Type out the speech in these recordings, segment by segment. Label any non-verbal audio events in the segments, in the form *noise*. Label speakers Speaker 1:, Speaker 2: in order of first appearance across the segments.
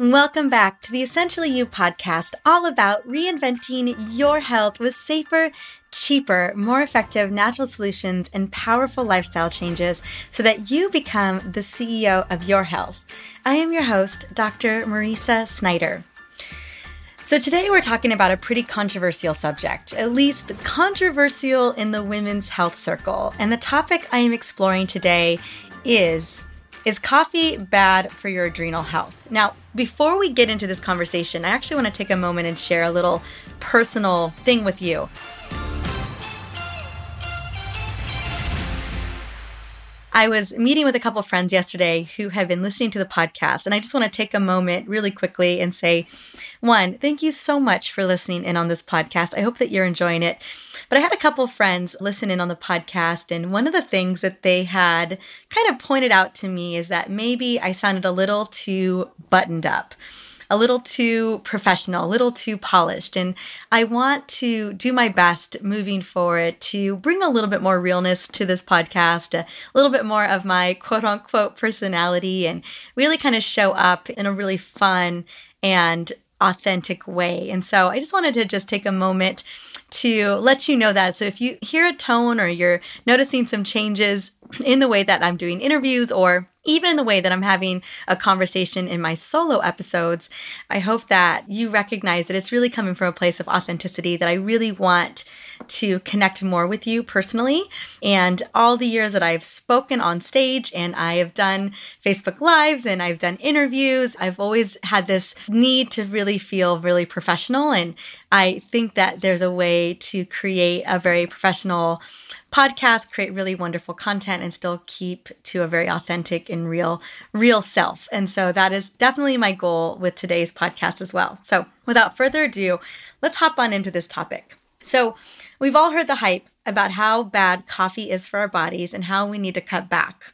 Speaker 1: Welcome back to the Essentially You podcast, all about reinventing your health with safer, cheaper, more effective natural solutions and powerful lifestyle changes so that you become the CEO of your health. I am your host, Dr. Mariza Snyder. So, today we're talking about a pretty controversial subject, at least controversial in the women's health circle. And the topic I am exploring today is is coffee bad for your adrenal health? Now, before we get into this conversation, I actually want to take a moment and share a little personal thing with you. I was meeting with a couple friends yesterday who have been listening to the podcast, and I just want to take a moment really quickly and say, one, thank you so much for listening in on this podcast. I hope that you're enjoying it. But I had a couple friends listen in on the podcast, and one of the things that they had kind of pointed out to me is that maybe I sounded a little too buttoned up a little too professional, a little too polished. And I want to do my best moving forward to bring a little bit more realness to this podcast, a little bit more of my quote unquote personality, and really kind of show up in a really fun and authentic way. And so I just wanted to just take a moment to let you know that. So if you hear a tone or you're noticing some changes in the way that I'm doing interviews or even in the way that I'm having a conversation in my solo episodes, I hope that you recognize that it's really coming from a place of authenticity that I really want to connect more with you personally. And all the years that I've spoken on stage and I have done Facebook Lives and I've done interviews, I've always had this need to really feel really professional. And I think that there's a way to create a very professional podcast, create really wonderful content, and still keep to a very authentic real, real self. And so that is definitely my goal with today's podcast as well. So without further ado, let's hop on into this topic. So we've all heard the hype about how bad coffee is for our bodies and how we need to cut back.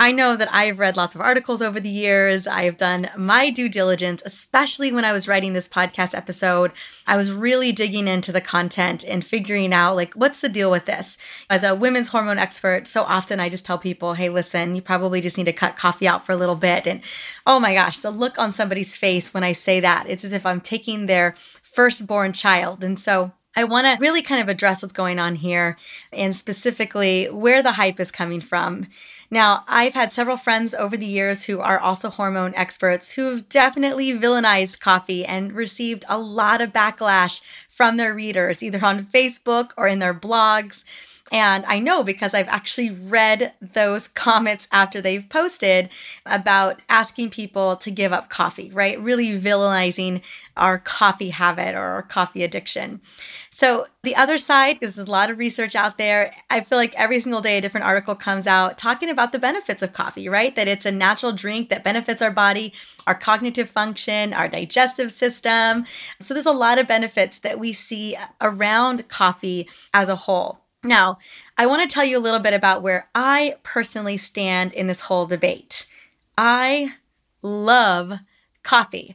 Speaker 1: I know that I've read lots of articles over the years. I've done my due diligence, especially when I was writing this podcast episode. I was really digging into the content and figuring out, like, what's the deal with this? As a women's hormone expert, so often I just tell people, hey, listen, you probably just need to cut coffee out for a little bit. And oh my gosh, the look on somebody's face when I say that, it's as if I'm taking their firstborn child. And so I want to really kind of address what's going on here and specifically where the hype is coming from. Now, I've had several friends over the years who are also hormone experts who've definitely villainized coffee and received a lot of backlash from their readers, either on Facebook or in their blogs. And I know because I've actually read those *laughs* comments after they've posted about asking people to give up coffee, right? Really villainizing our coffee habit or our coffee addiction. So, the other side, because there's a lot of research out there, I feel like every single day a different article comes out talking about the benefits of coffee, right? That it's a natural drink that benefits our body, our cognitive function, our digestive system. So, there's a lot of benefits that we see around coffee as a whole. Now, I want to tell you a little bit about where I personally stand in this whole debate. I love coffee.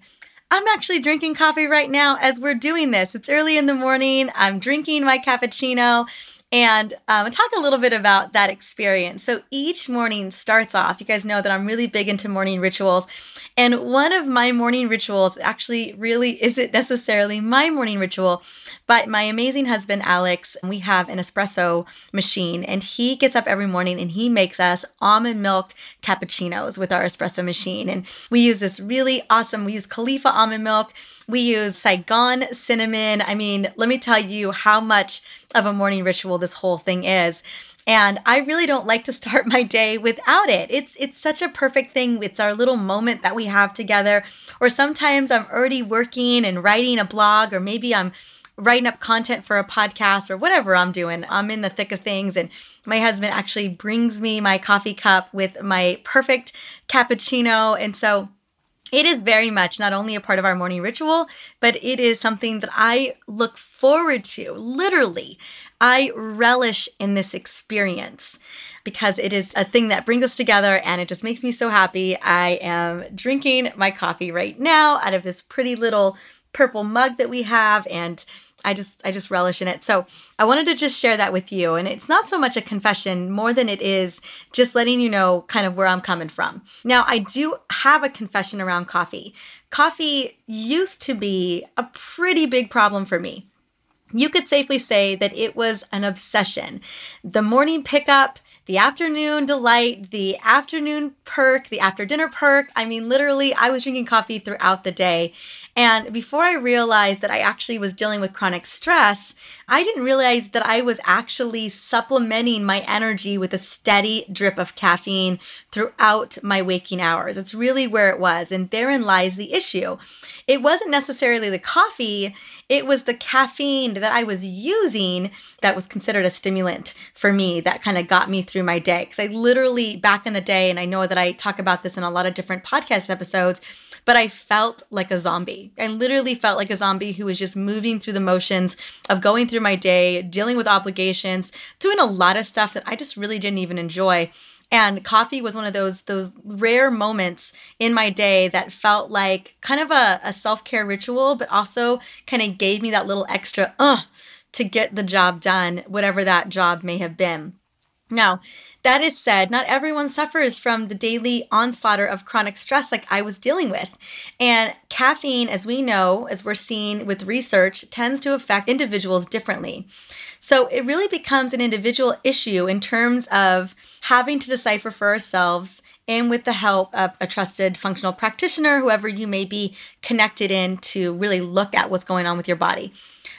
Speaker 1: I'm actually drinking coffee right now as we're doing this. It's early in the morning. I'm drinking my cappuccino and um, talk a little bit about that experience. So each morning starts off, you guys know that I'm really big into morning rituals. And one of my morning rituals actually really isn't necessarily my morning ritual, but my amazing husband, Alex, we have an espresso machine, and he gets up every morning and he makes us almond milk cappuccinos with our espresso machine. And we use this really awesome, we use Califia almond milk. We use Saigon cinnamon. I mean, let me tell you how much of a morning ritual this whole thing is. And I really don't like to start *laughs* my day without it. It's it's such a perfect thing. It's our little moment that we have together. Or sometimes I'm already working and writing a blog or maybe I'm writing up content for a podcast or whatever I'm doing. I'm in the thick of things and my husband actually brings me my coffee cup with my perfect cappuccino and so it is very much not only a part of our morning ritual, but it is something that I look forward to. Literally, I relish in this experience because it is a thing that brings us together and it just makes me so happy. I am drinking my coffee right now out of this pretty little purple mug that we have and I just I just relish in it. So I wanted to just share that with you. And it's not so much a confession more than it is just letting you know kind of where I'm coming from. Now I do have a confession around coffee. Coffee used to be a pretty big problem for me you could safely say that it was an obsession. The morning pickup, the afternoon delight, the afternoon perk, the after dinner perk. I mean, literally, I was drinking coffee throughout the day. And before I realized that I actually was dealing with chronic stress, I didn't realize that I was actually supplementing my energy with a steady drip of caffeine throughout my waking hours. It's really where it was. And therein lies the issue. It wasn't necessarily the coffee, it was the caffeine that I was using that was considered a stimulant for me that kind of got me through my day. Because I literally, back in the day, and I know that I talk about this in a lot of different podcast episodes, but I felt like a zombie. I literally felt like a zombie who was just moving through the motions of going through my day, dealing with obligations, doing a lot of stuff that I just really didn't even enjoy. And coffee was one of those those rare moments in my day that felt like kind of a, a self-care ritual, but also kind of gave me that little extra uh to get the job done, whatever that job may have been. Now, that is said, not everyone suffers from the daily onslaught of chronic stress like I was dealing with. And caffeine, as we know, as we're seeing with research, tends to affect individuals differently. So it really becomes an individual issue in terms of having to decipher for ourselves and with the help of a trusted functional practitioner, whoever you may be connected in to really look at what's going on with your body.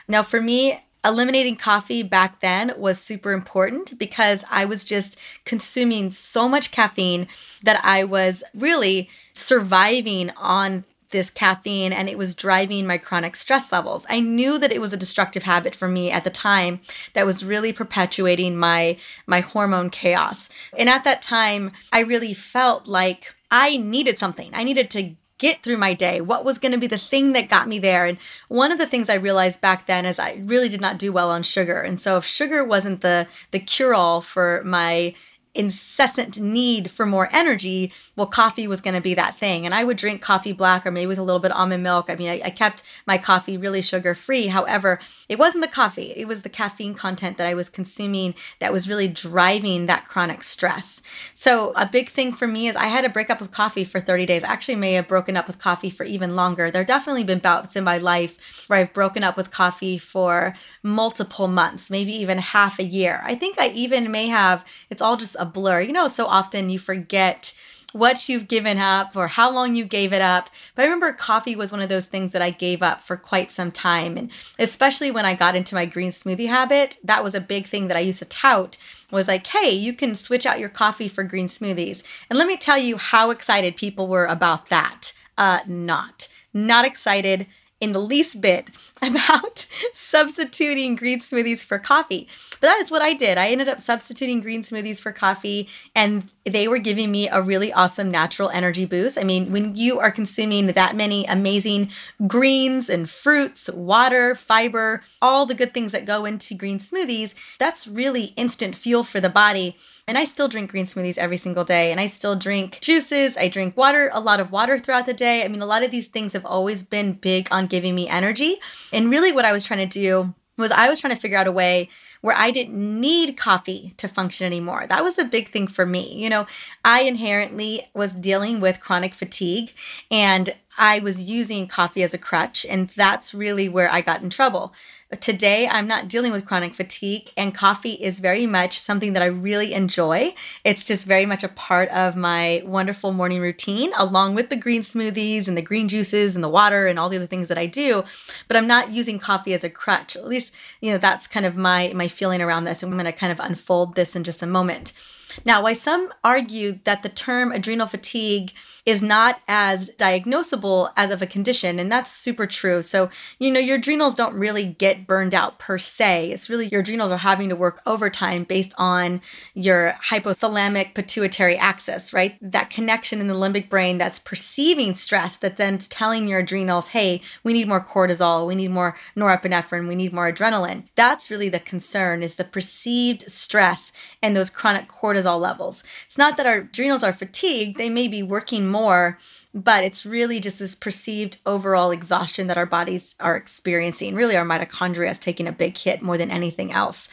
Speaker 1: Now, for me, eliminating coffee back then was super important because I was just consuming so much caffeine that I was really surviving on this caffeine and it was driving my chronic stress levels. I knew that it was a destructive habit for me at the time that was really perpetuating my my hormone chaos. And at that time, I really felt like I needed something. I needed to get through my day? What was going to be the thing that got me there? And one of the things I realized back then is I really did not do well on sugar. And so if sugar wasn't the the cure all for my incessant need for more energy, well, coffee was going to be that thing. And I would drink coffee black or maybe with a little bit of almond milk. I mean, I, I kept my coffee really sugar free. However, it wasn't the coffee, it was the caffeine content that I was consuming that was really driving that chronic stress. So, a big thing for me is I had to break up with coffee for 30 days. I actually may have broken up with coffee for even longer. There have definitely been bouts in my life where I've broken up with coffee for multiple months, maybe even half a year. I think I even may have, it's all just a blur. You know, so often you forget what you've given up or how long you gave it up. But I remember coffee was one of those things that I gave up for quite some time. And especially when I got into my green smoothie habit, that was a big thing that I used to tout was like, hey, you can switch out your coffee for green smoothies. And let me tell you how excited people were about that. Uh, not. Not excited in the least bit *laughs* about substituting green smoothies for coffee. But that is what I did. I ended up substituting green smoothies for coffee, and they were giving me a really awesome natural energy boost. I mean, when you are consuming that many amazing greens and fruits, water, fiber, all the good things that go into green smoothies, that's really instant fuel for the body. And I still drink green smoothies every single day. And I still drink juices. I drink water, a lot of water throughout the day. I mean, a lot of these things have always been big on giving me energy. And really, what I was trying to do was I was trying to figure out a way where I didn't need coffee to function anymore. That was a big thing for me. You know, I inherently was dealing with chronic fatigue and I was using coffee as a crutch, and that's really where I got in trouble. But Today, I'm not dealing with chronic fatigue, and coffee is very much something that I really enjoy. It's just very much a part of my wonderful morning routine, along with the green smoothies and the green juices and the water and all the other things that I do. But I'm not using coffee as a crutch. At least, you know, that's kind of my my feeling around this. And I'm going to kind of unfold this in just a moment. Now, why some argue that the term adrenal fatigue is not as diagnosable as of a condition. And that's super true. So, you know, your adrenals don't really get burned out per se. It's really your adrenals are having to work overtime based on your hypothalamic pituitary axis, right? That connection in the limbic brain that's perceiving stress, that then telling your adrenals, hey, we need more cortisol, we need more norepinephrine, we need more adrenaline. That's really the concern is the perceived stress and those chronic cortisol cortisol levels. It's not that our adrenals are fatigued, they may be working more, but it's really just this perceived overall exhaustion that our bodies are experiencing. Really, our mitochondria is taking a big hit more than anything else.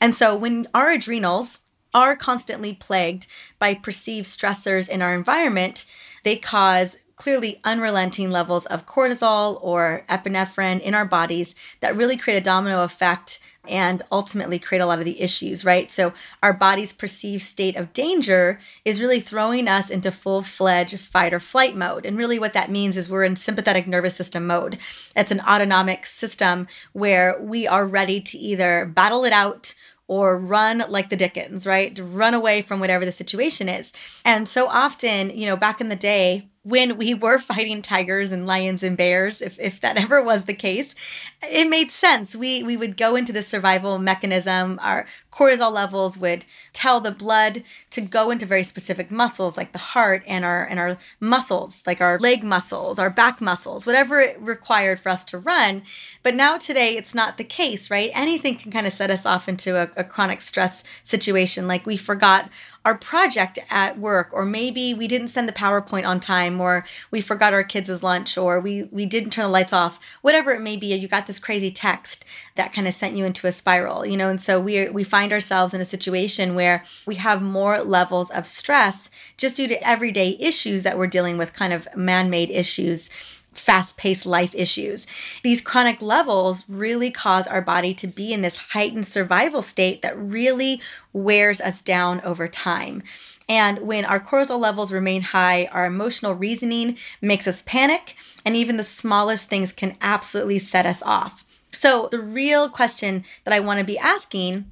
Speaker 1: And so when our adrenals are constantly plagued by perceived stressors in our environment, they cause clearly unrelenting levels of cortisol or epinephrine in our bodies that really create a domino effect and ultimately create a lot of the issues, right? So, our body's perceived state of danger is really throwing us into full fledged fight or flight mode. And really, what that means is we're in sympathetic nervous system mode. It's an autonomic system where we are ready to either battle it out or run like the Dickens, right? To run away from whatever the situation is. And so often, you know, back in the day, when we were fighting tigers and lions and bears, if, if that *laughs* ever was the case, it made sense. We we would go into the survival mechanism. Our cortisol levels would tell the blood to go into very specific muscles like the heart and our and our muscles, like our leg muscles, our back muscles, whatever it required for us to run. But now today it's not the case, right? Anything can kind of set us off into a, a chronic stress situation. Like we forgot our project at work or maybe we didn't send the powerpoint on time or we forgot our kids' lunch or we we didn't turn the lights off whatever it may be you got this crazy text that kind of sent you into a spiral you know? And so we we find ourselves in a situation where we have more levels of stress just due to everyday issues that we're dealing with kind of man-made issues fast paced life issues. These chronic levels really cause our body to be in this heightened survival state that really wears us down over time. And when our cortisol levels remain high, our emotional reasoning makes us panic, and even the smallest things can absolutely set us off. So, the real question that I want to be asking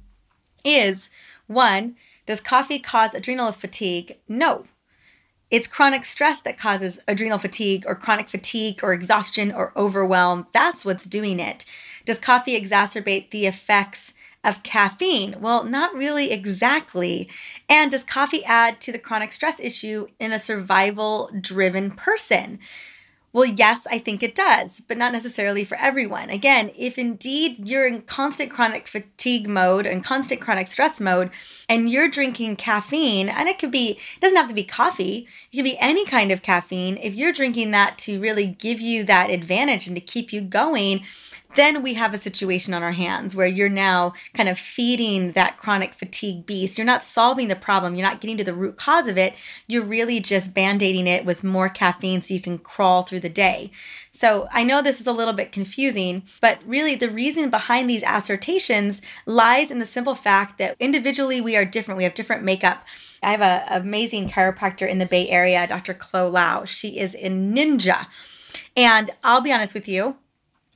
Speaker 1: is one, does coffee cause adrenal fatigue? No. It's chronic stress that causes adrenal fatigue or chronic fatigue or exhaustion or overwhelm. That's what's doing it. Does coffee exacerbate the effects of caffeine? Well, not really exactly. And does coffee add to the chronic stress issue in a survival driven person? Well, yes, I think it does, but not necessarily for everyone. Again, if indeed you're in constant chronic fatigue mode and constant chronic stress mode, and you're drinking caffeine, and it could be, it doesn't have to be coffee, it could be any kind of caffeine. If you're drinking that to really give you that advantage and to keep you going, then we have a situation on our hands where you're now kind of feeding that chronic fatigue beast. You're not solving the problem, you're not getting to the root cause of it. You're really just band aiding it with more caffeine so you can crawl through the day. So I know this is a little bit confusing, but really the reason behind these assertions lies in the simple fact that individually we are different, we have different makeup. I have an amazing chiropractor in the Bay Area, Dr. Chloe Lau. She is a ninja. And I'll be honest with you,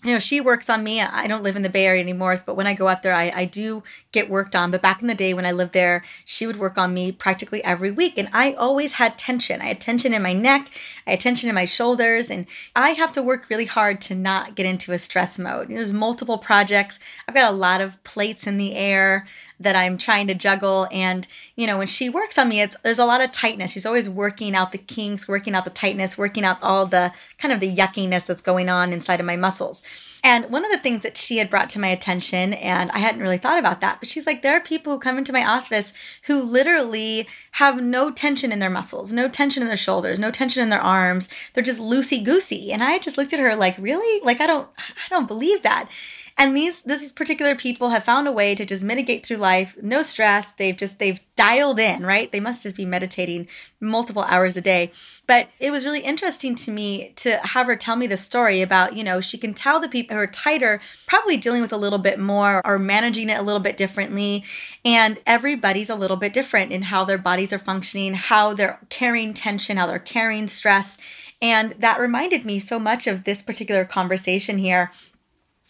Speaker 1: you know, she works on me. I don't live in the Bay Area anymore, but when I go up there, I, I do get worked on. But back in the day when I lived there, she would work on me practically every week. And I always had tension. I had tension in my neck, I had tension in my shoulders. And I have to work really hard to not get into a stress mode. There's multiple projects. I've got a lot of plates in the air that I'm trying to juggle. And, you know, when she works on me, it's there's a lot of tightness. She's always working out the kinks, working out the tightness, working out all the kind of the yuckiness that's going on inside of my muscles. And one of the things that she had brought to my attention, and I hadn't really thought about that, but she's like, there are people who come into my office who literally have no tension in their muscles, no tension in their shoulders, no tension in their arms. They're just loosey goosey. And I just looked at her like, really? Like, I don't, I don't believe that. And these these particular people have found a way to just mitigate through life, no stress. They've just they've dialed in, right? They must just be meditating multiple hours a day. But it was really interesting to me to have her tell me the story about, you know, she can tell the people who are tighter probably dealing with a little bit more or managing it a little bit differently. And everybody's a little bit different in how their bodies are functioning, how they're carrying tension, how they're carrying stress. And that reminded me so much of this particular conversation here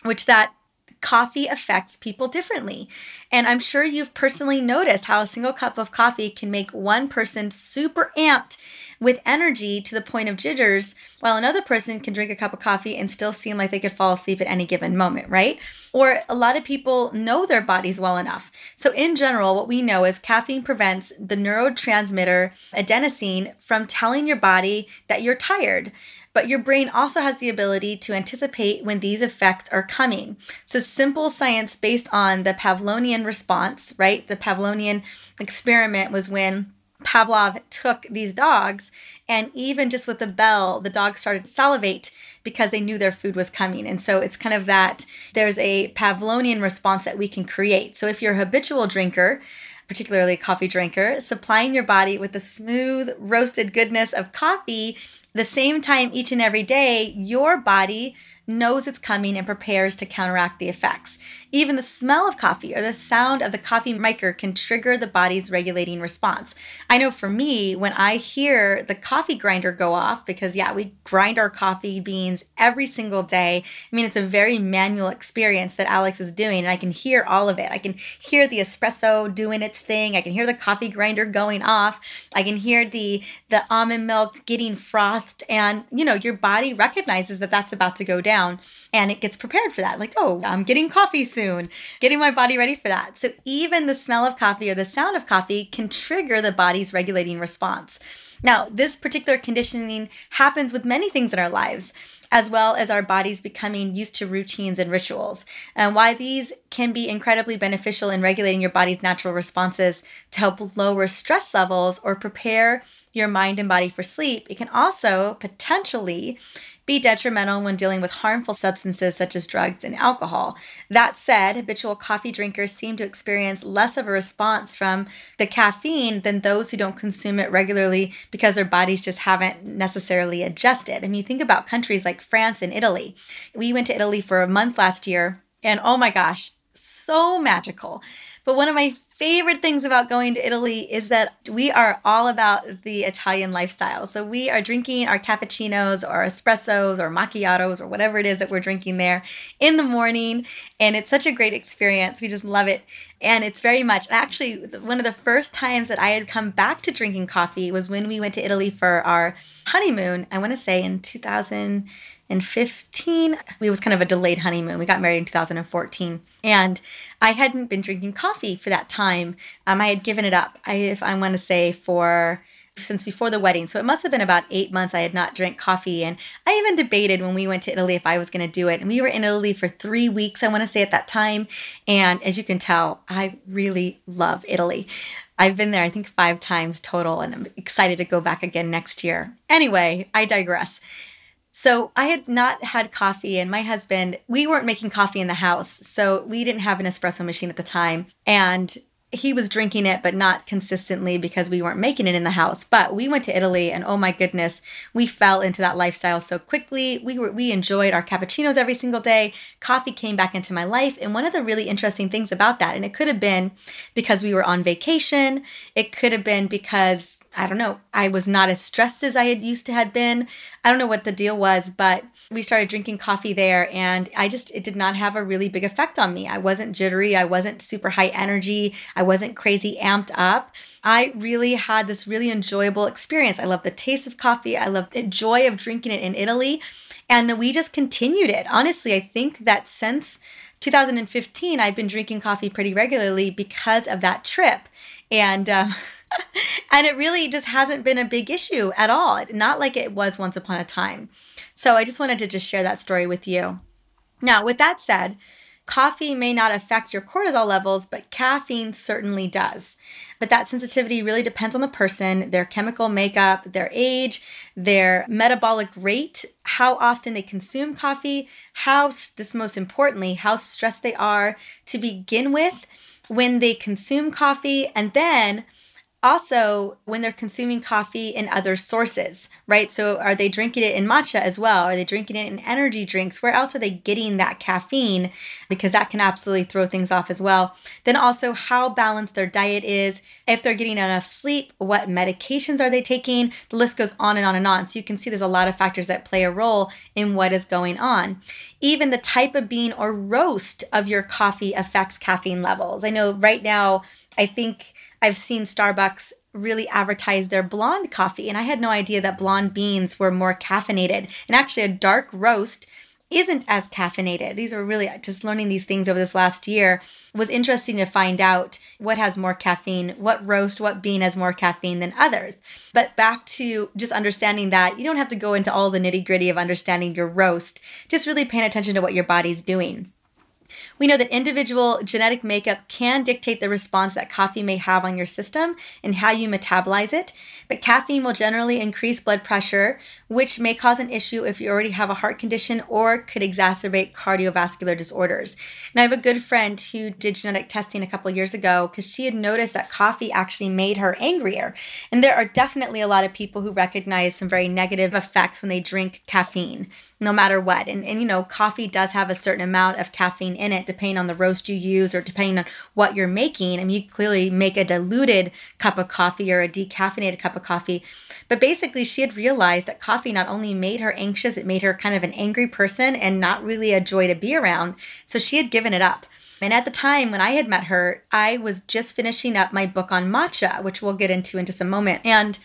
Speaker 1: which that coffee affects people differently. And I'm sure you've personally noticed how a single cup of coffee can make one person super amped with energy to the point of jitters, while another person can drink a cup of coffee and still seem like they could fall asleep at any given moment, right? Or a lot of people know their bodies well enough. So, in general, what we know is caffeine prevents the neurotransmitter adenosine from telling your body that you're tired. But your brain also has the ability to anticipate when these effects are coming. So, simple science based on the Pavlovian response, right? The Pavlovian experiment was when Pavlov took these dogs, and even just with the bell, the dogs started to salivate because they knew their food was coming. And so it's kind of that there's a Pavlovian response that we can create. So if you're a habitual drinker, particularly a coffee drinker, supplying your body with the smooth, roasted goodness of coffee the same time each and every day, your body knows it's coming and prepares to counteract the effects. Even the smell of coffee or the sound of the coffee maker can trigger the body's regulating response. I know for me, when I hear the coffee grinder go off, because yeah, we grind our coffee beans every single day. I mean, it's a very manual experience that Alex is doing, and I can hear all of it. I can hear the espresso doing its thing. I can hear the coffee grinder going off. I can hear the the almond milk getting frothed, and you know, your body recognizes that that's about to go down and it gets prepared for that. Like, oh, I'm getting coffee soon, getting my body ready for that. So even the smell of coffee or the sound of coffee can trigger the body's regulating response. Now, this particular conditioning happens with many things in our lives as well as our bodies becoming used to routines and rituals. And why these can be incredibly beneficial in regulating your body's natural responses to help lower stress levels or prepare your mind and body for sleep, it can also potentially be detrimental when dealing with harmful substances such as drugs and alcohol. That said, habitual coffee drinkers seem to experience less of a response from the caffeine than those who don't consume it regularly because their bodies just haven't necessarily adjusted. I mean, think about countries like France and Italy. We went to Italy for a month last year, and oh my gosh, so magical. But one of my favorite things about going to Italy is that we are all about the Italian lifestyle. So we are drinking our cappuccinos or espressos or macchiatos or whatever it is that we're drinking there in the morning. And it's such a great experience. We just love it. And it's very much actually one of the first times that I had come back to drinking coffee was when we went to Italy for our honeymoon. I want to say in 2015. It was kind of a delayed honeymoon. We got married in 2014. And I hadn't been drinking coffee for that time. Um, I had given it up, I, if I want to say, for since before the wedding. So it must have been about eight months I had not drank coffee. And I even debated when we went to Italy if I was going to do it. And we were in Italy for three weeks, I want to say, at that time. And as you can tell, I really love Italy. I've been there, I think, five times total, and I'm excited to go back again next year. Anyway, I digress. So I had not had coffee, and my husband, we weren't making coffee in the house. So we didn't have an espresso machine at the time. And he was drinking it, but not consistently because we weren't making it in the house. But we went to Italy, and oh my goodness, we fell into that lifestyle so quickly. We were we enjoyed our cappuccinos every single day. Coffee came back into my life, and one of the really interesting things about that, and it could have been because we were on vacation. It could have been because I don't know, I was not as stressed as I had used to had been. I don't know what the deal was, but we started drinking coffee there and I just it did not have a really big effect on me. I wasn't jittery, I wasn't super high energy, I wasn't crazy amped up. I really had this really enjoyable experience. I love the taste of coffee. I love the joy of drinking it in Italy. And we just continued it. Honestly, I think that since 2015, I've been drinking coffee pretty regularly because of that trip. And um, *laughs* *laughs* and it really just hasn't been a big issue at all. Not like it was once upon a time. So I just wanted to just share that story with you. Now, with that said, coffee may not affect your cortisol levels, but caffeine certainly does. But that sensitivity really depends on the person, their chemical makeup, their age, their metabolic rate, how often they consume coffee, how, this most importantly, how stressed they are to begin with when they consume coffee, and then also when they're consuming coffee in other sources, right? So are they drinking it in matcha as well? Are they drinking it in energy drinks? Where else are they getting that caffeine? Because that can absolutely throw things off as well. Then also how balanced their diet is, if they're getting enough sleep, what medications are they taking? The list goes on and on and on. So you can see there's a lot of factors that play a role in what is going on. Even the type of bean or roast of your coffee affects caffeine levels. I know right now, I think I've seen Starbucks really advertise their blonde coffee. And I had no idea that blonde beans were more caffeinated. And actually, a dark roast isn't as caffeinated. These were really just learning these things over this last year was interesting to find out what has more caffeine, what roast, what bean has more caffeine than others. But back to just understanding that you don't have to go into all the nitty gritty of understanding your roast, just really paying attention to what your body's doing. We know that individual genetic makeup can dictate the response that coffee may have on your system and how you metabolize it, but caffeine will generally increase blood pressure, which may cause an issue if you already have a heart condition or could exacerbate cardiovascular disorders. And I have a good friend who did genetic testing a couple years ago because she had noticed that coffee actually made her angrier. And there are definitely a lot of people who recognize some very negative effects when they drink caffeine no matter what. And, and you know, coffee does have a certain amount of caffeine in it, depending on the roast you use or depending on what you're making. I mean, you clearly make a diluted cup of coffee or a decaffeinated cup of coffee. But basically, she had realized that coffee not only made her anxious, it made her kind of an angry person and not really a joy to be around. So she had given it up. And at the time when I had met her, I was just finishing up my book on matcha, which we'll get into in just a moment. And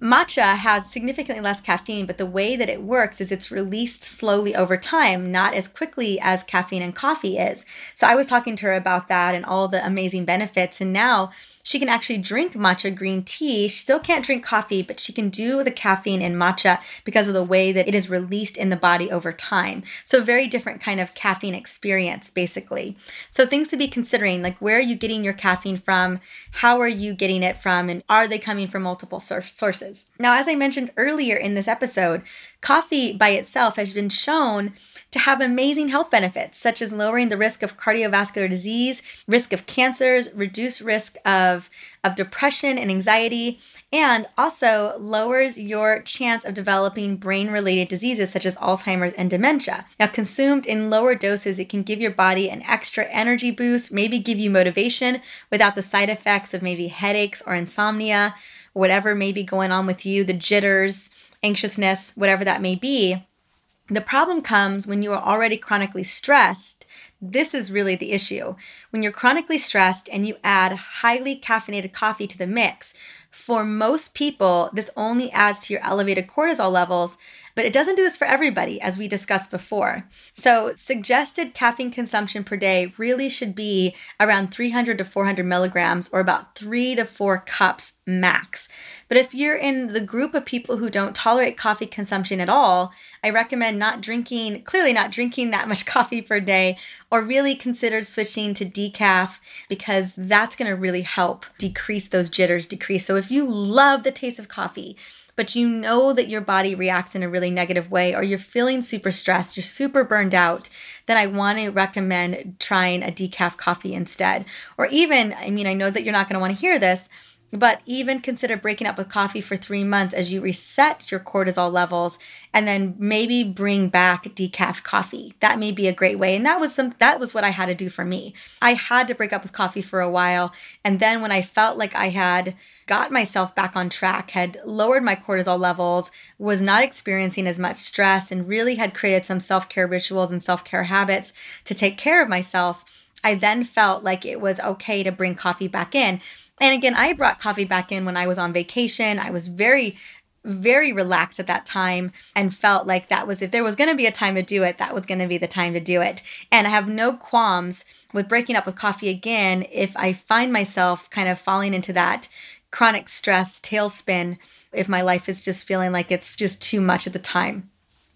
Speaker 1: Matcha has significantly less caffeine, but the way that it works is it's released slowly over time, not as quickly as caffeine and coffee is. So I was talking to her about that and all the amazing benefits. And now she can actually drink matcha green tea. She still can't drink coffee, but she can do the caffeine in matcha because of the way that it is released in the body over time. So, very different kind of caffeine experience, basically. So, things to be considering like where are you getting your caffeine from? How are you getting it from? And are they coming from multiple sources? Now, as I mentioned earlier in this episode, coffee by itself has been shown to have amazing health benefits, such as lowering the risk of cardiovascular disease, risk of cancers, reduce risk of, of depression and anxiety, and also lowers your chance of developing brain related diseases such as Alzheimer's and dementia. Now, consumed in lower doses, it can give your body an extra energy boost, maybe give you motivation without the side effects of maybe headaches or insomnia, whatever may be going on with you, the jitters, anxiousness, whatever that may be. The problem comes when you are already chronically stressed. This is really the issue. When you're chronically stressed and you add highly caffeinated coffee to the mix, for most people, this only adds to your elevated cortisol levels, but it doesn't do this for everybody, as we discussed before. So, suggested caffeine consumption per day really should be around 300 to 400 milligrams, or about three to four cups max. But if you're in the group of people who don't tolerate coffee consumption at all, I recommend not drinking, clearly not drinking that much *laughs* coffee per day, or really consider switching to decaf because that's going to really help decrease those jitters, decrease. So if you love the taste of coffee, but you know that your body reacts in a really negative way, or you're feeling super stressed, you're super burned out, then I want to recommend trying a decaf coffee instead. Or even, I mean, I know that you're not going to want to hear this, but even consider breaking up with coffee for three months as you reset your cortisol levels and then maybe bring back decaf coffee. That may be a great way. And that was some that was what I had to do for me. I had to break up with coffee for a while. And then when I felt like I had got myself back on track, had lowered my cortisol levels, was not experiencing as much stress, and really had created some self-care rituals and self-care habits to take care of myself, I then felt like it was okay to bring coffee back in. And again, I brought coffee back in when I was on vacation. I was very, very relaxed at that time and felt like that was, if there was going to be a time to do it, that was going to be the time to do it. And I have no qualms with breaking up with coffee again if I find myself kind of falling into that chronic stress tailspin if my life is just feeling like it's just too much at the time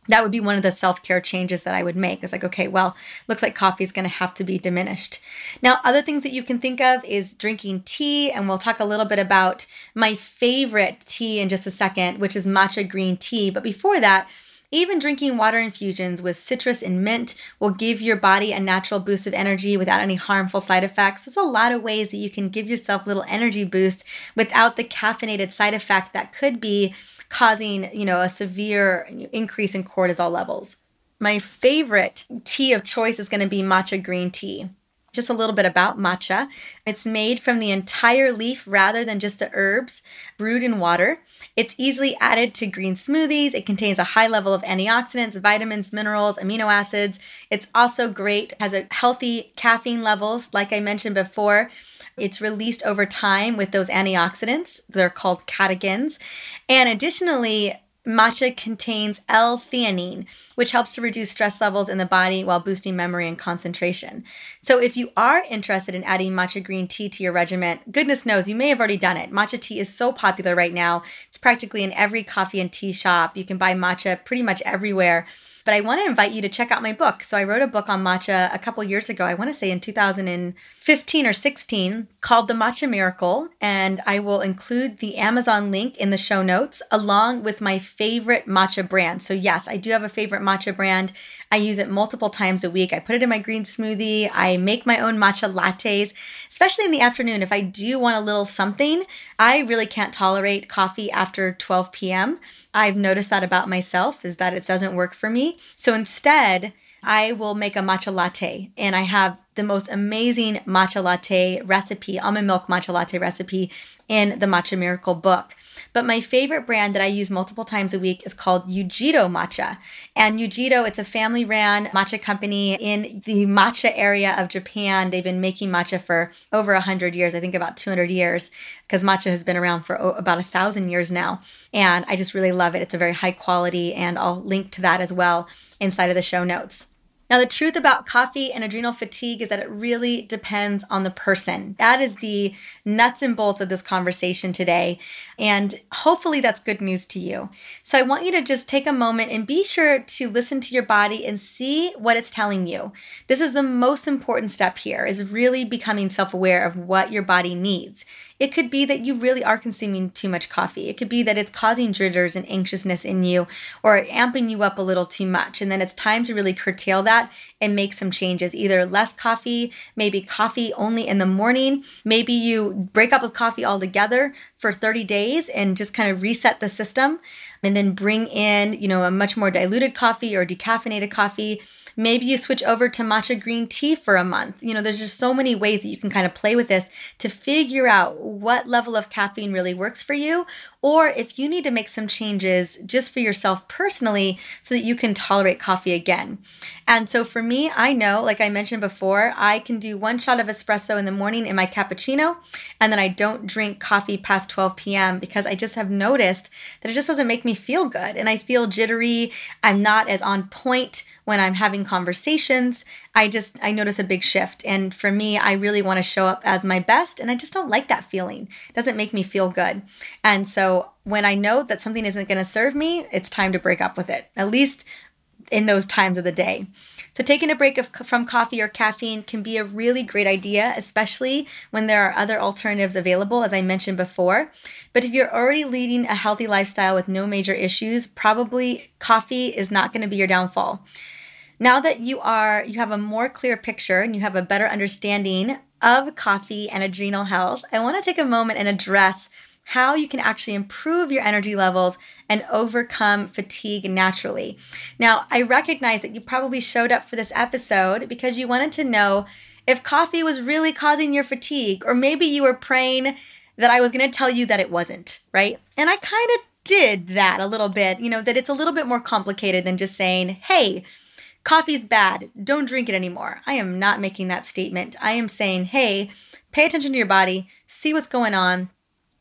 Speaker 1: that would be one of the self-care changes that I would make. It's like, okay, well, looks like coffee is going to have to be diminished. Now, other things that you can think of is drinking tea, and we'll talk a little bit about my favorite tea in just a second, which is matcha green tea. But before that, even drinking water infusions with citrus and mint will give your body a natural boost of energy without any harmful side effects. There's a lot of ways that you can give yourself a little energy boost without the caffeinated side effect that could be causing, you know, a severe increase in cortisol levels. My favorite tea of choice is going to be matcha green tea. Just a little bit about matcha. It's made from the entire leaf rather than just the herbs, brewed in water. It's easily added to green smoothies. It contains a high level of antioxidants, vitamins, minerals, amino acids. It's also great, has a healthy caffeine levels, like I mentioned before. It's released over time with those antioxidants. They're called catechins. And additionally, Matcha contains L-theanine, which helps to reduce stress levels in the body while boosting memory and concentration. So, if you are interested in adding matcha green tea to your regimen, goodness knows you may have already done it. Matcha tea is so popular right now. It's practically in every coffee and tea shop. You can buy matcha pretty much everywhere. But I want to invite you to check out my book. So I wrote a book on matcha a couple years ago. I want to say in 2015 or 16 called The Matcha Miracle. And I will include the Amazon link in the show notes along with my favorite matcha brand. So, yes, I do have a favorite matcha brand. I use it multiple times a week. I put it in my green smoothie. I make my own matcha lattes, especially in the afternoon. If I do want a little something, I really can't tolerate coffee after 12 p.m. I've noticed that about myself is that it doesn't work for me. So instead, I will make a matcha latte and I have the most amazing matcha latte recipe, almond milk matcha latte recipe in the Matcha Miracle book. But my favorite brand that I use multiple times a week is called Ujido Matcha. And Ujido, it's a family ran matcha company in the matcha area of Japan. They've been making matcha for over 100 years, I think about 200 years, because matcha has been around for about a thousand years now. And I just really love it. It's a very high quality, and I'll link to that as well inside of the show notes. Now, the truth about coffee and adrenal fatigue is that it really depends on the person. That is the nuts and bolts of this conversation today. And hopefully, that's good news to you. So, I want you to just take a moment and be sure to listen to your body and see what it's telling you. This is the most important step here is really becoming self-aware of what your body needs. It could be that you really are consuming too much coffee. It could be that it's causing jitters and anxiousness in you or amping you up a little too much. And then it's time to really curtail that and make some changes. Either less coffee, maybe coffee only in the morning. Maybe you break up with coffee altogether for 30 days and just kind of reset the system and then bring in, you know, a much more diluted coffee or decaffeinated coffee Maybe you switch over to matcha green tea for a month. You know, there's just so many ways that you can kind of play with this to figure out what level of caffeine really works for you, or if you need to make some changes just for yourself personally so that you can tolerate coffee again. And so for me, I know, like I mentioned before, I can do one shot of espresso in the morning in my cappuccino, and then I don't drink coffee past 12 p.m. because I just have noticed that it just doesn't make me feel good. And I feel jittery. I'm not as on point when I'm having conversations, I just I notice a big shift. And for me, I really want to show up as my best and I just don't like that feeling. It doesn't make me feel good. And so when I know that something isn't going to serve me, it's time to break up with it. At least in those times of the day. So, taking a break of, from coffee or caffeine can be a really great idea, especially when there are other alternatives available, as I mentioned before. But if you're already leading a healthy lifestyle with no major issues, probably coffee is not going to be your downfall. Now that you are you have a more clear picture and you have a better understanding of coffee and adrenal health, I want to take a moment and address how you can actually improve your energy levels and overcome fatigue naturally. Now, I recognize that you probably showed up for this episode because you wanted to know if coffee was really causing your fatigue, or maybe you were praying that I was going to tell you that it wasn't, right? And I kind of did that a little bit, you know, that it's a little bit more complicated than just saying, hey, coffee's bad, don't drink it anymore. I am not making that statement. I am saying, hey, pay attention to your body, see what's going on,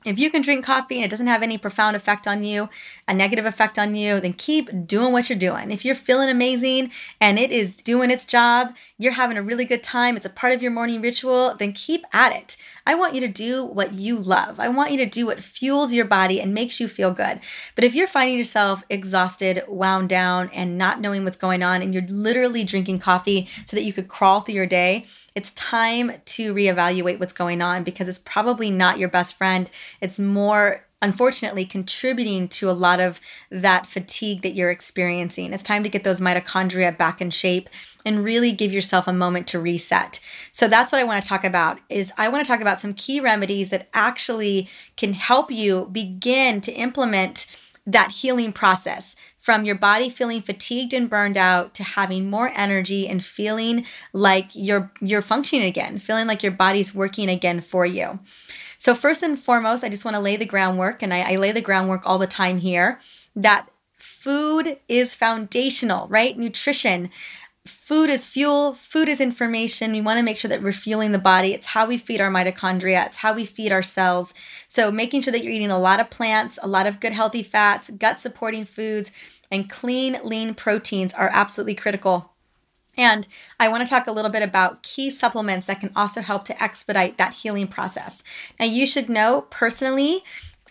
Speaker 1: if you can drink coffee and it doesn't have any profound effect on you, a negative effect on you, then keep doing what you're doing. If you're feeling amazing and it is doing its job, you're having a really good time, it's a part of your morning ritual, then keep at it. I want you to do what you love. I want you to do what fuels your body and makes you feel good. But if you're finding yourself exhausted, wound down, and not knowing what's going on, and you're literally drinking coffee so that you could crawl through your day, it's time to reevaluate what's going on because it's probably not your best friend. It's more unfortunately contributing to a lot of that fatigue that you're experiencing. It's time to get those mitochondria back in shape and really give yourself a moment to reset. So that's what I want to talk about is I want to talk about some key remedies that actually can help you begin to implement that healing process from your body feeling fatigued and burned out to having more energy and feeling like you're you're functioning again, feeling like your body's working again for you. So first and foremost, I just want to lay the groundwork, and I, I lay the groundwork all the time here that food is foundational, right? Nutrition food is fuel, food is information. We want to make sure that we're fueling the body. It's how we feed our mitochondria, it's how we feed our cells. So, making sure that you're eating a lot of plants, a lot of good healthy fats, gut supporting foods, and clean, lean proteins are absolutely critical. And I want to talk a little bit about key supplements that can also help to expedite that healing process. Now, you should know personally,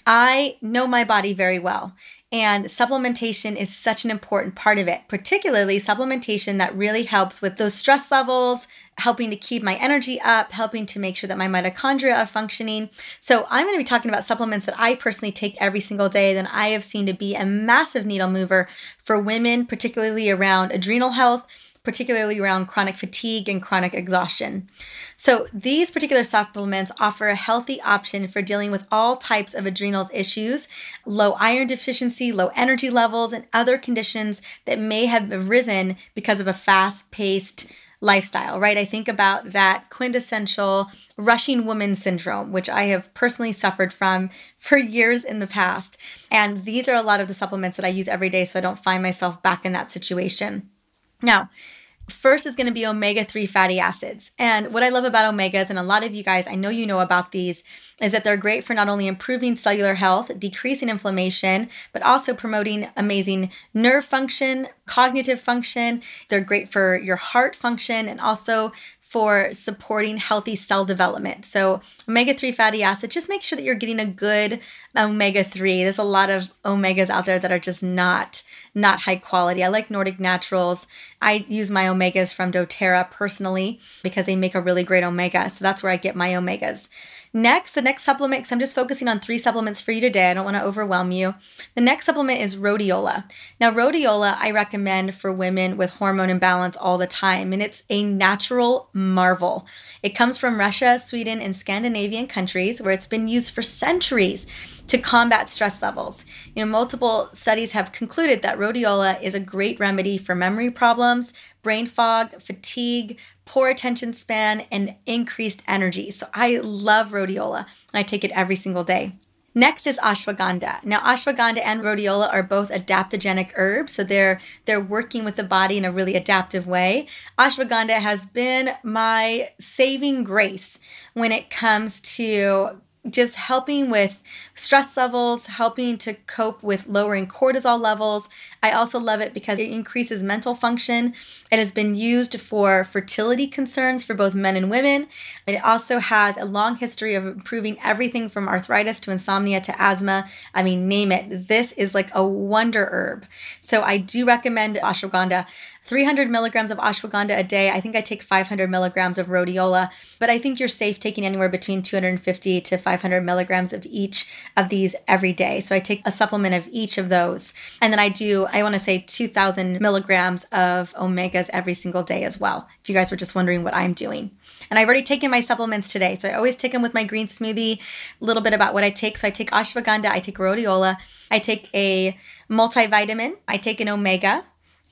Speaker 1: I know my body very well. And supplementation is such an important part of it, particularly supplementation that really helps with those stress levels, helping to keep my energy up, helping to make sure that my mitochondria are functioning. So, I'm going to be talking about supplements that I personally take every single day that I have seen to be a massive needle mover for women, particularly around adrenal health particularly around chronic fatigue and chronic exhaustion. So, these particular supplements offer a healthy option for dealing with all types of adrenals issues, low iron deficiency, low energy levels, and other conditions that may have arisen because of a fast paced lifestyle, right? I think about that quintessential rushing woman syndrome, which I have personally suffered from for years in the past. And these are a lot of the supplements that I use every day so I don't find myself back in that situation. Now, first is going to be omega 3 fatty acids. And what I love about omegas, and a lot of you guys, I know you know about these, is that they're great for not only improving cellular health, decreasing inflammation, but also promoting amazing nerve function, cognitive function. They're great for your heart function and also for supporting healthy cell development. So, omega 3 fatty acids, just make sure that you're getting a good omega 3. There's a lot of omegas out there that are just not not high quality. I like Nordic Naturals. I use my omegas from doTERRA personally because they make a really great omega. So that's where I get my omegas. Next, the next supplement, because I'm just focusing on three supplements for you today. I don't want to overwhelm you. The next supplement is rhodiola. Now, rhodiola I recommend for women with hormone imbalance all the time, and it's a natural marvel. It comes from Russia, Sweden, and Scandinavian countries where it's been used for centuries to combat stress levels. You know, multiple studies have concluded that rhodiola is a great remedy for memory problems, brain fog, fatigue, poor attention span, and increased energy. So I love rhodiola and I take it every single day. Next is ashwagandha. Now, ashwagandha and rhodiola are both adaptogenic herbs, so they're they're working with the body in a really adaptive way. Ashwagandha has been my saving grace when it comes to just helping with stress levels, helping to cope with lowering cortisol levels. I also love it because it increases mental function. It has been used for fertility concerns for both men and women. It also has a long history of improving everything from arthritis to insomnia to asthma. I mean, name it. This is like a wonder herb. So I do recommend ashwagandha. 300 milligrams of ashwagandha a day. I think I take 500 milligrams of rhodiola, but I think you're safe taking anywhere between 250 to 500 milligrams of each of these every day. So I take a supplement of each of those. And then I do, I want to say 2000 milligrams of omegas every single day as well, if you guys were just wondering what I'm doing. And I've already taken my supplements today. So I always take them with my green smoothie, a little bit about what I take. So I take ashwagandha, I take rhodiola, I take a multivitamin, I take an omega,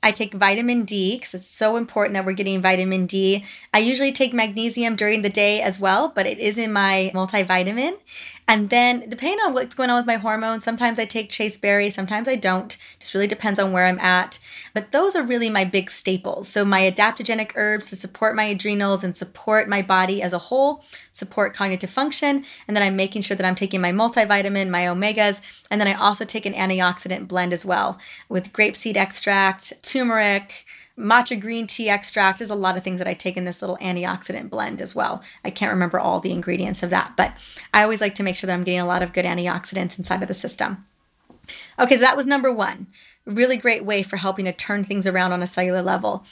Speaker 1: I take vitamin D because it's so important that we're getting vitamin D. I usually take magnesium during the day as well, but it is in my multivitamin. And then, depending on what's going on with my hormones, sometimes I take chasteberry, sometimes I don't. Just really depends on where I'm at. But those are really my big staples. So, my adaptogenic herbs to support my adrenals and support my body as a whole, support cognitive function. And then I'm making sure that I'm taking my multivitamin, my omegas. And then I also take an antioxidant blend as well with grapeseed extract, turmeric matcha green tea extract. There's a lot of things that I take in this little antioxidant blend as well. I can't remember all the ingredients of that, but I always like to make sure that I'm getting a lot of good antioxidants inside of the system. Okay, so that was number one. Really great way for helping to turn things around on a cellular level.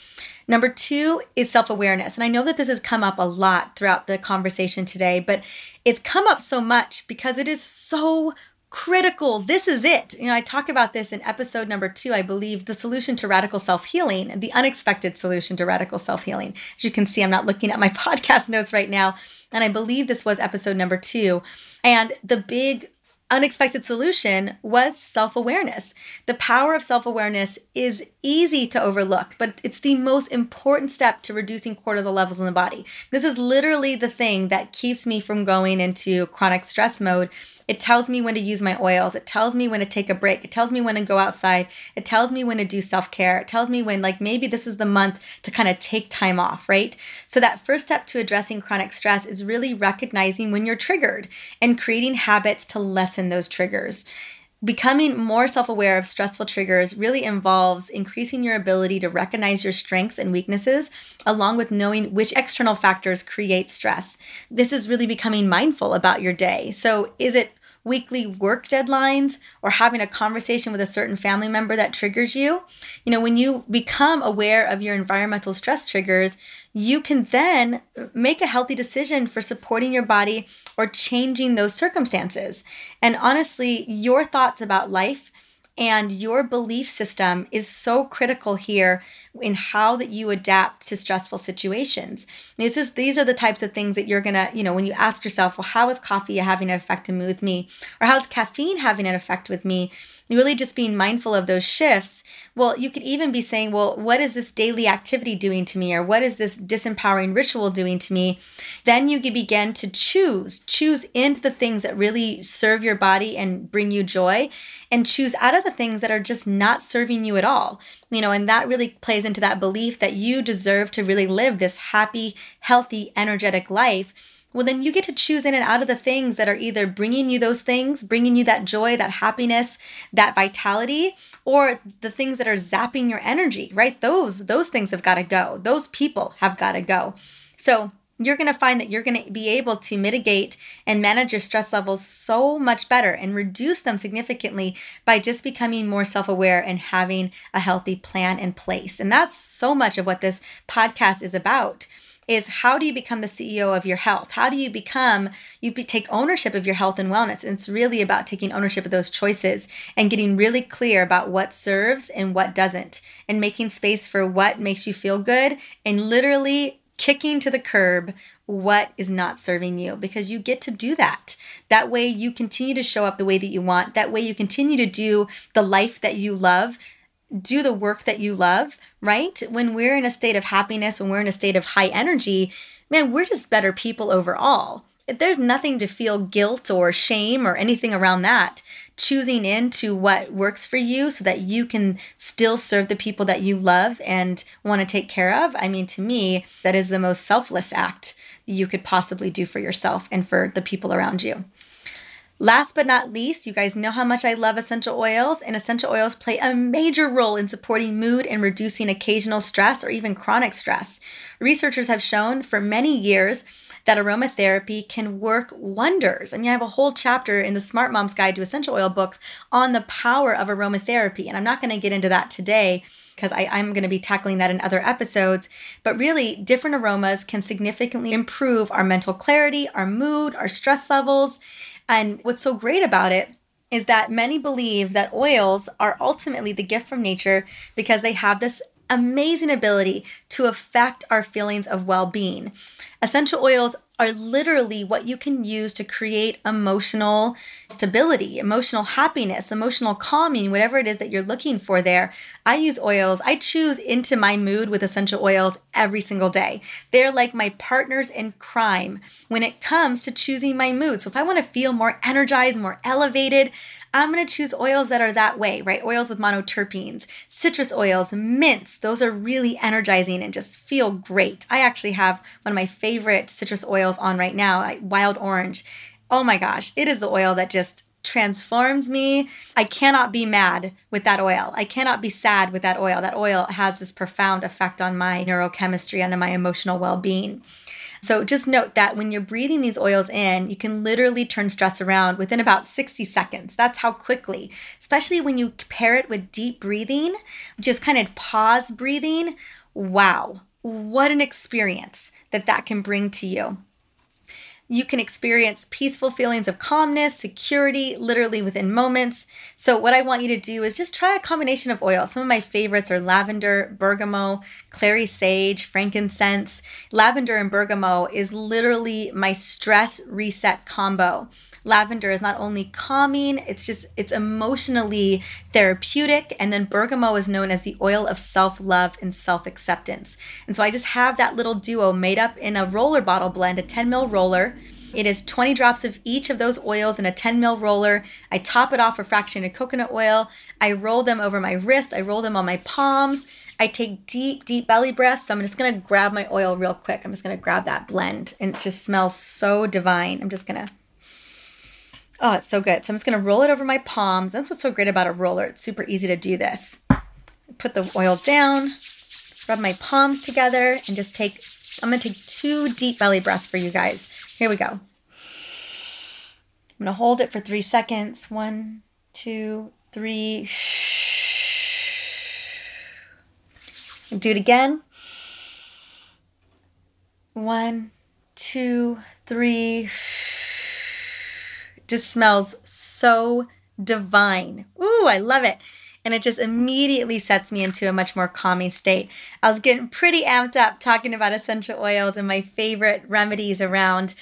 Speaker 1: Number two is self awareness. And I know that this has come up a lot throughout the conversation today, but it's come up so much because it is so critical. This is it. You know, I talk about this in episode number two, I believe, the solution to radical self healing, the unexpected solution to radical self healing. As you can see, I'm not looking at my *laughs* podcast notes right now. And I believe this was episode number two. And the big unexpected solution was self awareness. The power of self awareness is easy to overlook, but it's the most important step to reducing cortisol levels in the body. This is literally the thing that keeps me from going into chronic stress mode it tells me when to use my oils. It tells me when to take a break. It tells me when to go outside. It tells me when to do self care. It tells me when, like, maybe this is the month to kind of take time off, right? So, that first step to addressing chronic stress is really recognizing when you're triggered and creating habits to lessen those triggers. Becoming more self aware of stressful triggers really involves increasing your ability to recognize your strengths and weaknesses, along with knowing which external factors create stress. This is really becoming mindful about your day. So, is it weekly work deadlines or having a conversation with a certain family member that triggers you. You know, when you become aware of your environmental stress triggers, you can then make a healthy decision for supporting your body or changing those circumstances. And honestly, your thoughts about life and your belief system is so critical here in how that you adapt to stressful situations. This is these are the types of things that you're gonna, you know, when you ask yourself, well, how is coffee having an effect with me? Or how's caffeine having an effect with me? Really just being mindful of those shifts. Well, you could even be saying, well, what is this daily activity doing to me? Or what is this disempowering ritual doing to me? Then you begin to choose, choose into the things that really serve your body and bring you joy, and choose out of the things that are just not serving you at all. You know, and that really plays into that belief that you deserve to really live this happy, healthy, energetic life well, then you get to choose in and out of the things that are either bringing you those things, bringing you that joy, that happiness, that vitality, or the things that are zapping your energy, right? Those those things have got to go. Those people have got to go. So, you're going to find that you're going to be able to mitigate and manage your stress levels so much better and reduce them significantly by just becoming more self aware and having a healthy plan in place. And that's so much of what this podcast is about is how do you become the CEO of your health? How do you become, you take ownership of your health and wellness? And it's really about taking ownership of those choices and getting really clear about what serves and what doesn't, and making space for what makes you feel good and literally kicking to the curb what is not serving you because you get to do that. That way you continue to show up the way that you want. That way you continue to do the life that you love do the work that you love, right? When we're in a state of happiness, when we're in a state of high energy, man, we're just better people overall. There's nothing to feel guilt or shame or anything around that. Choosing into what works for you so that you can still serve the people that you love and want to take care of. I mean, to me, that is the most selfless act you could possibly do for yourself and for the people around you. Last but not least, you guys know how much I love essential oils, and essential oils play a major role in supporting mood and reducing occasional stress or even chronic stress. Researchers have shown for many years that aromatherapy can work wonders. I mean, I have a whole chapter in the Smart Mom's Guide to Essential Oil books on the power of aromatherapy, and I'm not going to get into that today because I'm going to be tackling that in other episodes. But really, different aromas can significantly improve our mental clarity, our mood, our stress levels. And what's so great about it is that many believe that oils are ultimately the gift from nature because they have this amazing ability to affect our feelings of well being. Essential oils are literally what you can use to create emotional stability, emotional happiness, emotional calming, whatever it is that you're looking for there. I use oils. I choose into my mood with essential oils every single day. They're like my partners in crime when it comes to choosing my mood. So if I want to feel more energized, more elevated, I'm going to choose oils that are that way, right? Oils with monoterpenes, citrus oils, mints. Those are really energizing and just feel great. I actually have one of my favorite citrus oils on right now, wild orange. Oh my gosh, it is the oil that just transforms me. I cannot be mad with that oil. I cannot be sad with that oil. That oil has this profound effect on my neurochemistry and on my emotional well being. So just note that when you're breathing these oils in, you can literally turn stress around within about 60 seconds. That's how quickly, especially when you pair it with deep breathing, just kind of pause breathing. Wow, what an experience that that can bring to you. You can experience peaceful feelings of calmness, security, literally within moments. So, what I want you to do is just try a combination of oils. Some of my favorites are lavender, bergamot, clary sage, frankincense. Lavender and bergamot is literally my stress reset combo. Lavender is not only calming, it's just it's emotionally therapeutic and then bergamot is known as the oil of self-love and self-acceptance. And so I just have that little duo made up in a roller bottle blend, a 10 mil roller. It is 20 drops of each of those oils in a 10 mil roller. I top it off with fractionated coconut oil. I roll them over my wrist. I roll them on my palms. I take deep, deep belly breaths. So I'm just to grab my oil real quick. I'm just to grab that blend and it just smells so divine. I'm just to, oh, it's so good. So I'm just going to roll it over my palms. That's what's so great about a roller. It's super easy to do this. Put the oil down, rub my palms together, and just take, I'm going to take two deep belly breaths for you guys. Here we go. I'm going to hold it for three seconds. One, two, three. Do it again. One, two, three. Just smells so divine. Ooh, I love it. And it just immediately sets me into a much more calming state. I was getting pretty amped up talking about essential oils and my favorite remedies around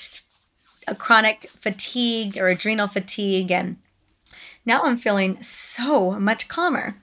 Speaker 1: a chronic fatigue or adrenal fatigue and now I'm feeling so much calmer.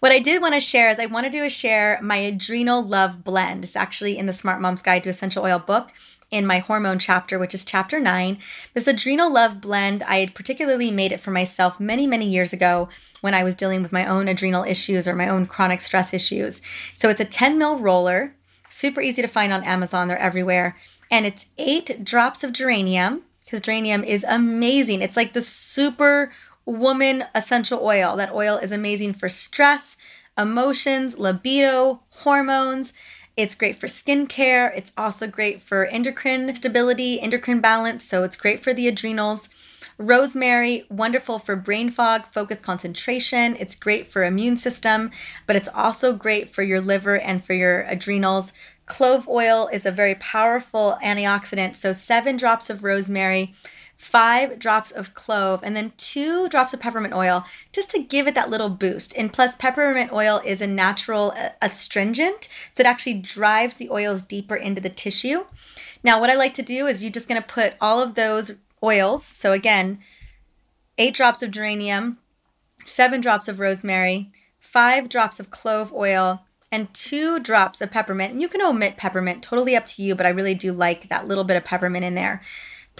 Speaker 1: What I did want to share is I wanted to do a share my Adrenal Love Blend. It's actually in the Smart Mom's Guide to Essential Oil book in my hormone chapter, which is chapter nine. This Adrenal Love Blend, I had particularly made it for myself many, many years ago when I was dealing with my own adrenal issues or my own chronic stress issues. So it's a 10 mil roller, super easy to find on Amazon, they're everywhere. And it's eight drops of geranium, because geranium is amazing. It's like the super woman essential oil. That oil is amazing for stress, emotions, libido, hormones. It's great for skincare. It's also great for endocrine stability, endocrine balance. So it's great for the adrenals. Rosemary, wonderful for brain fog, focus concentration. It's great for immune system, but it's also great for your liver and for your adrenals. Clove oil is a very powerful antioxidant. So seven drops of rosemary five drops of clove, and then two drops of peppermint oil just to give it that little boost. And plus, peppermint oil is a natural uh, astringent, so it actually drives the oils deeper into the tissue. Now, what I like to do is you're just going to put all of those oils. So, again, eight drops of geranium, seven drops of rosemary, five drops of clove oil, and two drops of peppermint. And you can omit peppermint, totally up to you, but I really do like that little bit of peppermint in there.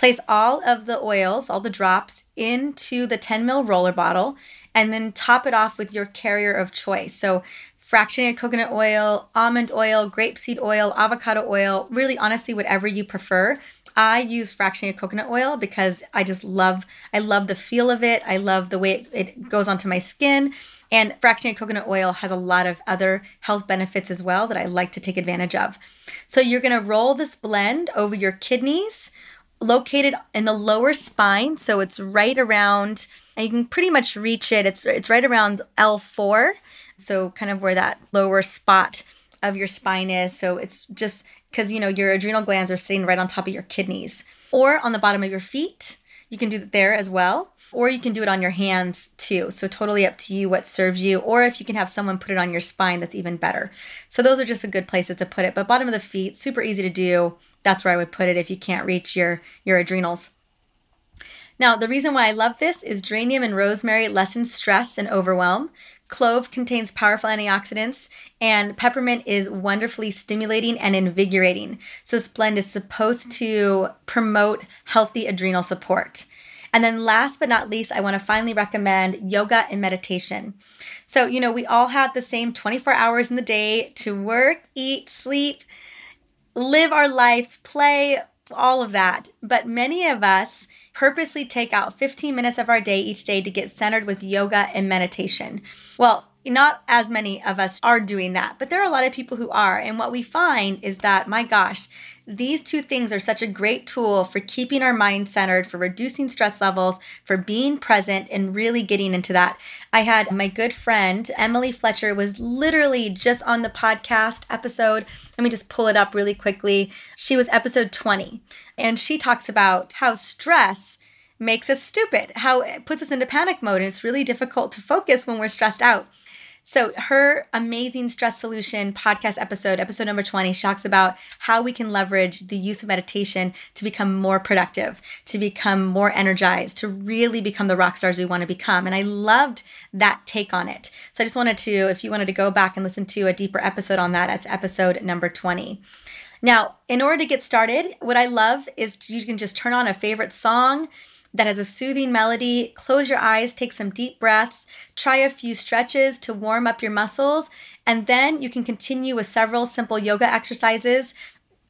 Speaker 1: Place all of the oils, all the drops, into the 10 ml roller bottle and then top it off with your carrier of choice. So, fractionated coconut oil, almond oil, grapeseed oil, avocado oil, really honestly, whatever you prefer. I use fractionated coconut oil because I just love I love the feel of it. I love the way it, it goes onto my skin. And fractionated coconut oil has a lot of other health benefits as well that I like to take advantage of. So you're to roll this blend over your kidneys, located in the lower spine. So it's right around, and you can pretty much reach it. It's, it's right around L4. So kind of where that lower spot of your spine is. So it's just because, you know, your adrenal glands are sitting right on top of your kidneys or on the bottom of your feet. You can do it there as well. Or you can do it on your hands too. So, totally up to you what serves you. Or if you can have someone put it on your spine, that's even better. So, those are just the good places to put it. But, bottom of the feet, super easy to do that's where I would put it if you can't reach your, your adrenals. Now, the reason why I love this is geranium and rosemary lessen stress and overwhelm. Clove contains powerful antioxidants, and peppermint is wonderfully stimulating and invigorating. So, this blend is supposed to promote healthy adrenal support. And then, last but not least, I want to finally recommend yoga and meditation. So, you know, we all have the same 24 hours in the day to work, eat, sleep, live our lives, play, all of that. But many of us purposely take out 15 minutes of our day each day to get centered with yoga and meditation. Well, not as many of us are doing that, but there are a lot of people who are. And what we find is that, my gosh, these two things are such a great tool for keeping our mind centered, for reducing stress levels, for being present, and really getting into that. I had my good friend, Emily Fletcher, was literally just on the podcast episode. Let me just pull it up really quickly. She was episode 20, and she talks about how stress makes us stupid, how it puts us into panic mode, and it's really difficult to focus when we're stressed out. So, her amazing stress solution podcast episode, episode number 20, talks about how we can leverage the use of meditation to become more productive, to become more energized, to really become the rock stars we want to become. And I loved that take on it. So, I just wanted to, if you wanted to go back and listen to a deeper episode on that, that's episode number 20. Now, in order to get started, what I love is you can just turn on a favorite song that has a soothing melody. Close your eyes, take some deep breaths, try a few stretches to warm up your muscles, and then you can continue with several simple yoga exercises.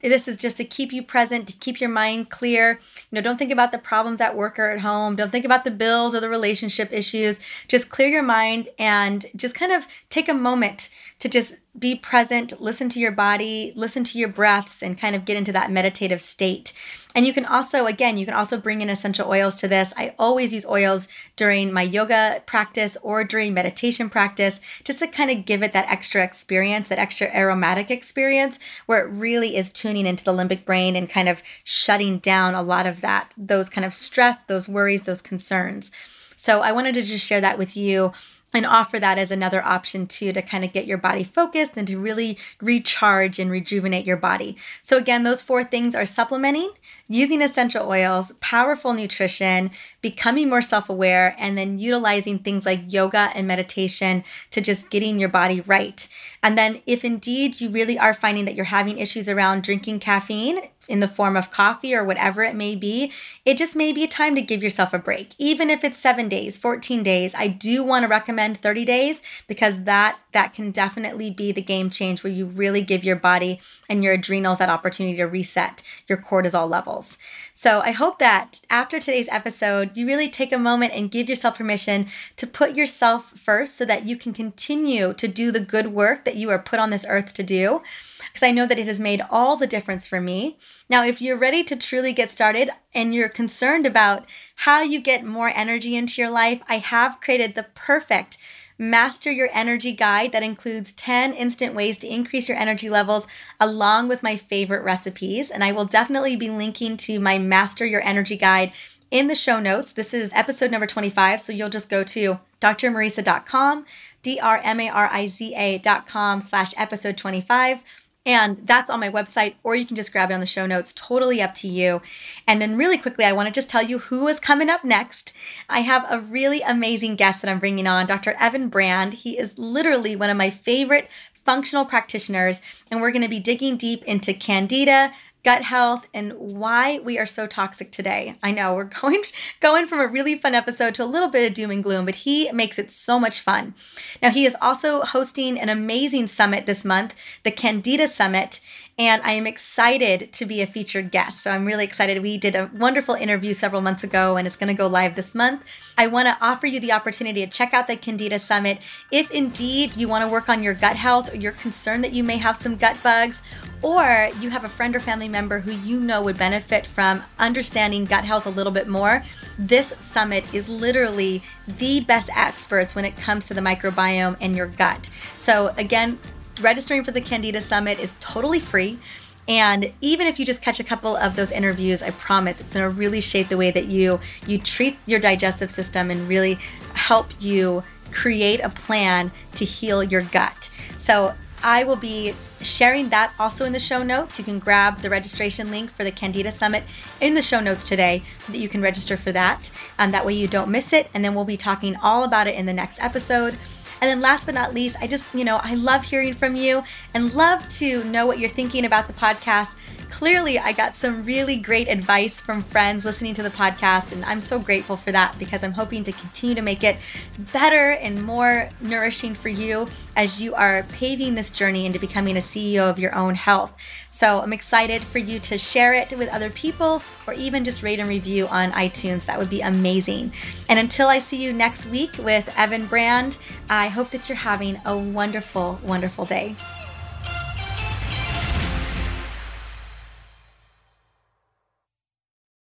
Speaker 1: This is just to keep you present, to keep your mind clear. You know, don't think about the problems at work or at home. Don't think about the bills or the relationship issues. Just clear your mind and just kind of take a moment to just be present, listen to your body, listen to your breaths, and kind of get into that meditative state. And you can also, again, you can also bring in essential oils to this. I always use oils during my yoga practice or during meditation practice just to kind of give it that extra experience, that extra aromatic experience where it really is tuning into the limbic brain and kind of shutting down a lot of that, those kind of stress, those worries, those concerns. So I wanted to just share that with you and offer that as another option too to kind of get your body focused and to really recharge and rejuvenate your body. So, again, those four things are supplementing, using essential oils, powerful nutrition, becoming more self aware, and then utilizing things like yoga and meditation to just getting your body right. And then, if indeed you really are finding that you're having issues around drinking caffeine, in the form of coffee or whatever it may be, it just may be a time to give yourself a break. Even if it's 7 days, 14 days, I do want to recommend 30 days because that that can definitely be the game change where you really give your body and your adrenals that opportunity to reset your cortisol levels. So, I hope that after today's episode, you really take a moment and give yourself permission to put yourself first so that you can continue to do the good work that you are put on this earth to do because I know that it has made all the difference for me. Now, if you're ready to truly get started and you're concerned about how you get more energy into your life, I have created the perfect Master Your Energy guide that includes 10 instant ways to increase your energy levels along with my favorite recipes. And I will definitely be linking to my Master Your Energy guide in the show notes. This is episode number 25. So you'll just go to drmariza.com, D-R-M-A-R-I-Z-A.com slash episode 25 and that's on my website, or you can just grab it on the show notes. Totally up to you. And then, really quickly, I want to just tell you who is coming up next. I have a really amazing guest that I'm bringing on, Dr. Evan Brand. He is literally one of my favorite functional practitioners, and we're going to be digging deep into candida, gut health and why we are so toxic today. I know we're *laughs* going going from a really fun episode to a little bit of doom and gloom, but he makes it so much fun. Now he is also hosting an amazing summit this month, the Candida Summit, and I am excited to be a featured guest. So I'm really excited. We did a wonderful interview several months ago and it's going to go live this month. I want to offer you the opportunity to check out the Candida Summit if indeed you want to work on your gut health or you're concerned that you may have some gut bugs or you have a friend or family member who you know would benefit from understanding gut health a little bit more, this summit is literally the best experts when it comes to the microbiome and your gut. So, again, registering for the Candida Summit is totally free. And even if you just catch a couple of those interviews, I promise it's going to really shape the way that you you treat your digestive system and really help you create a plan to heal your gut. So I will be sharing that also in the show notes. You can grab the registration link for the Candida Summit in the show notes today so that you can register for that. Um, that way you don't miss it. And then we'll be talking all about it in the next episode. And then last but not least, I just, you know, I love hearing from you and love to know what you're thinking about the podcast clearly I got some really great advice from friends listening to the podcast, and I'm so grateful for that because I'm hoping to continue to make it better and more nourishing for you as you are paving this journey into becoming a CEO of your own health. So I'm excited for you to share it with other people or even just rate and review on iTunes. That would be amazing. And until I see you next week with Evan Brand, I hope that you're having a wonderful, wonderful day.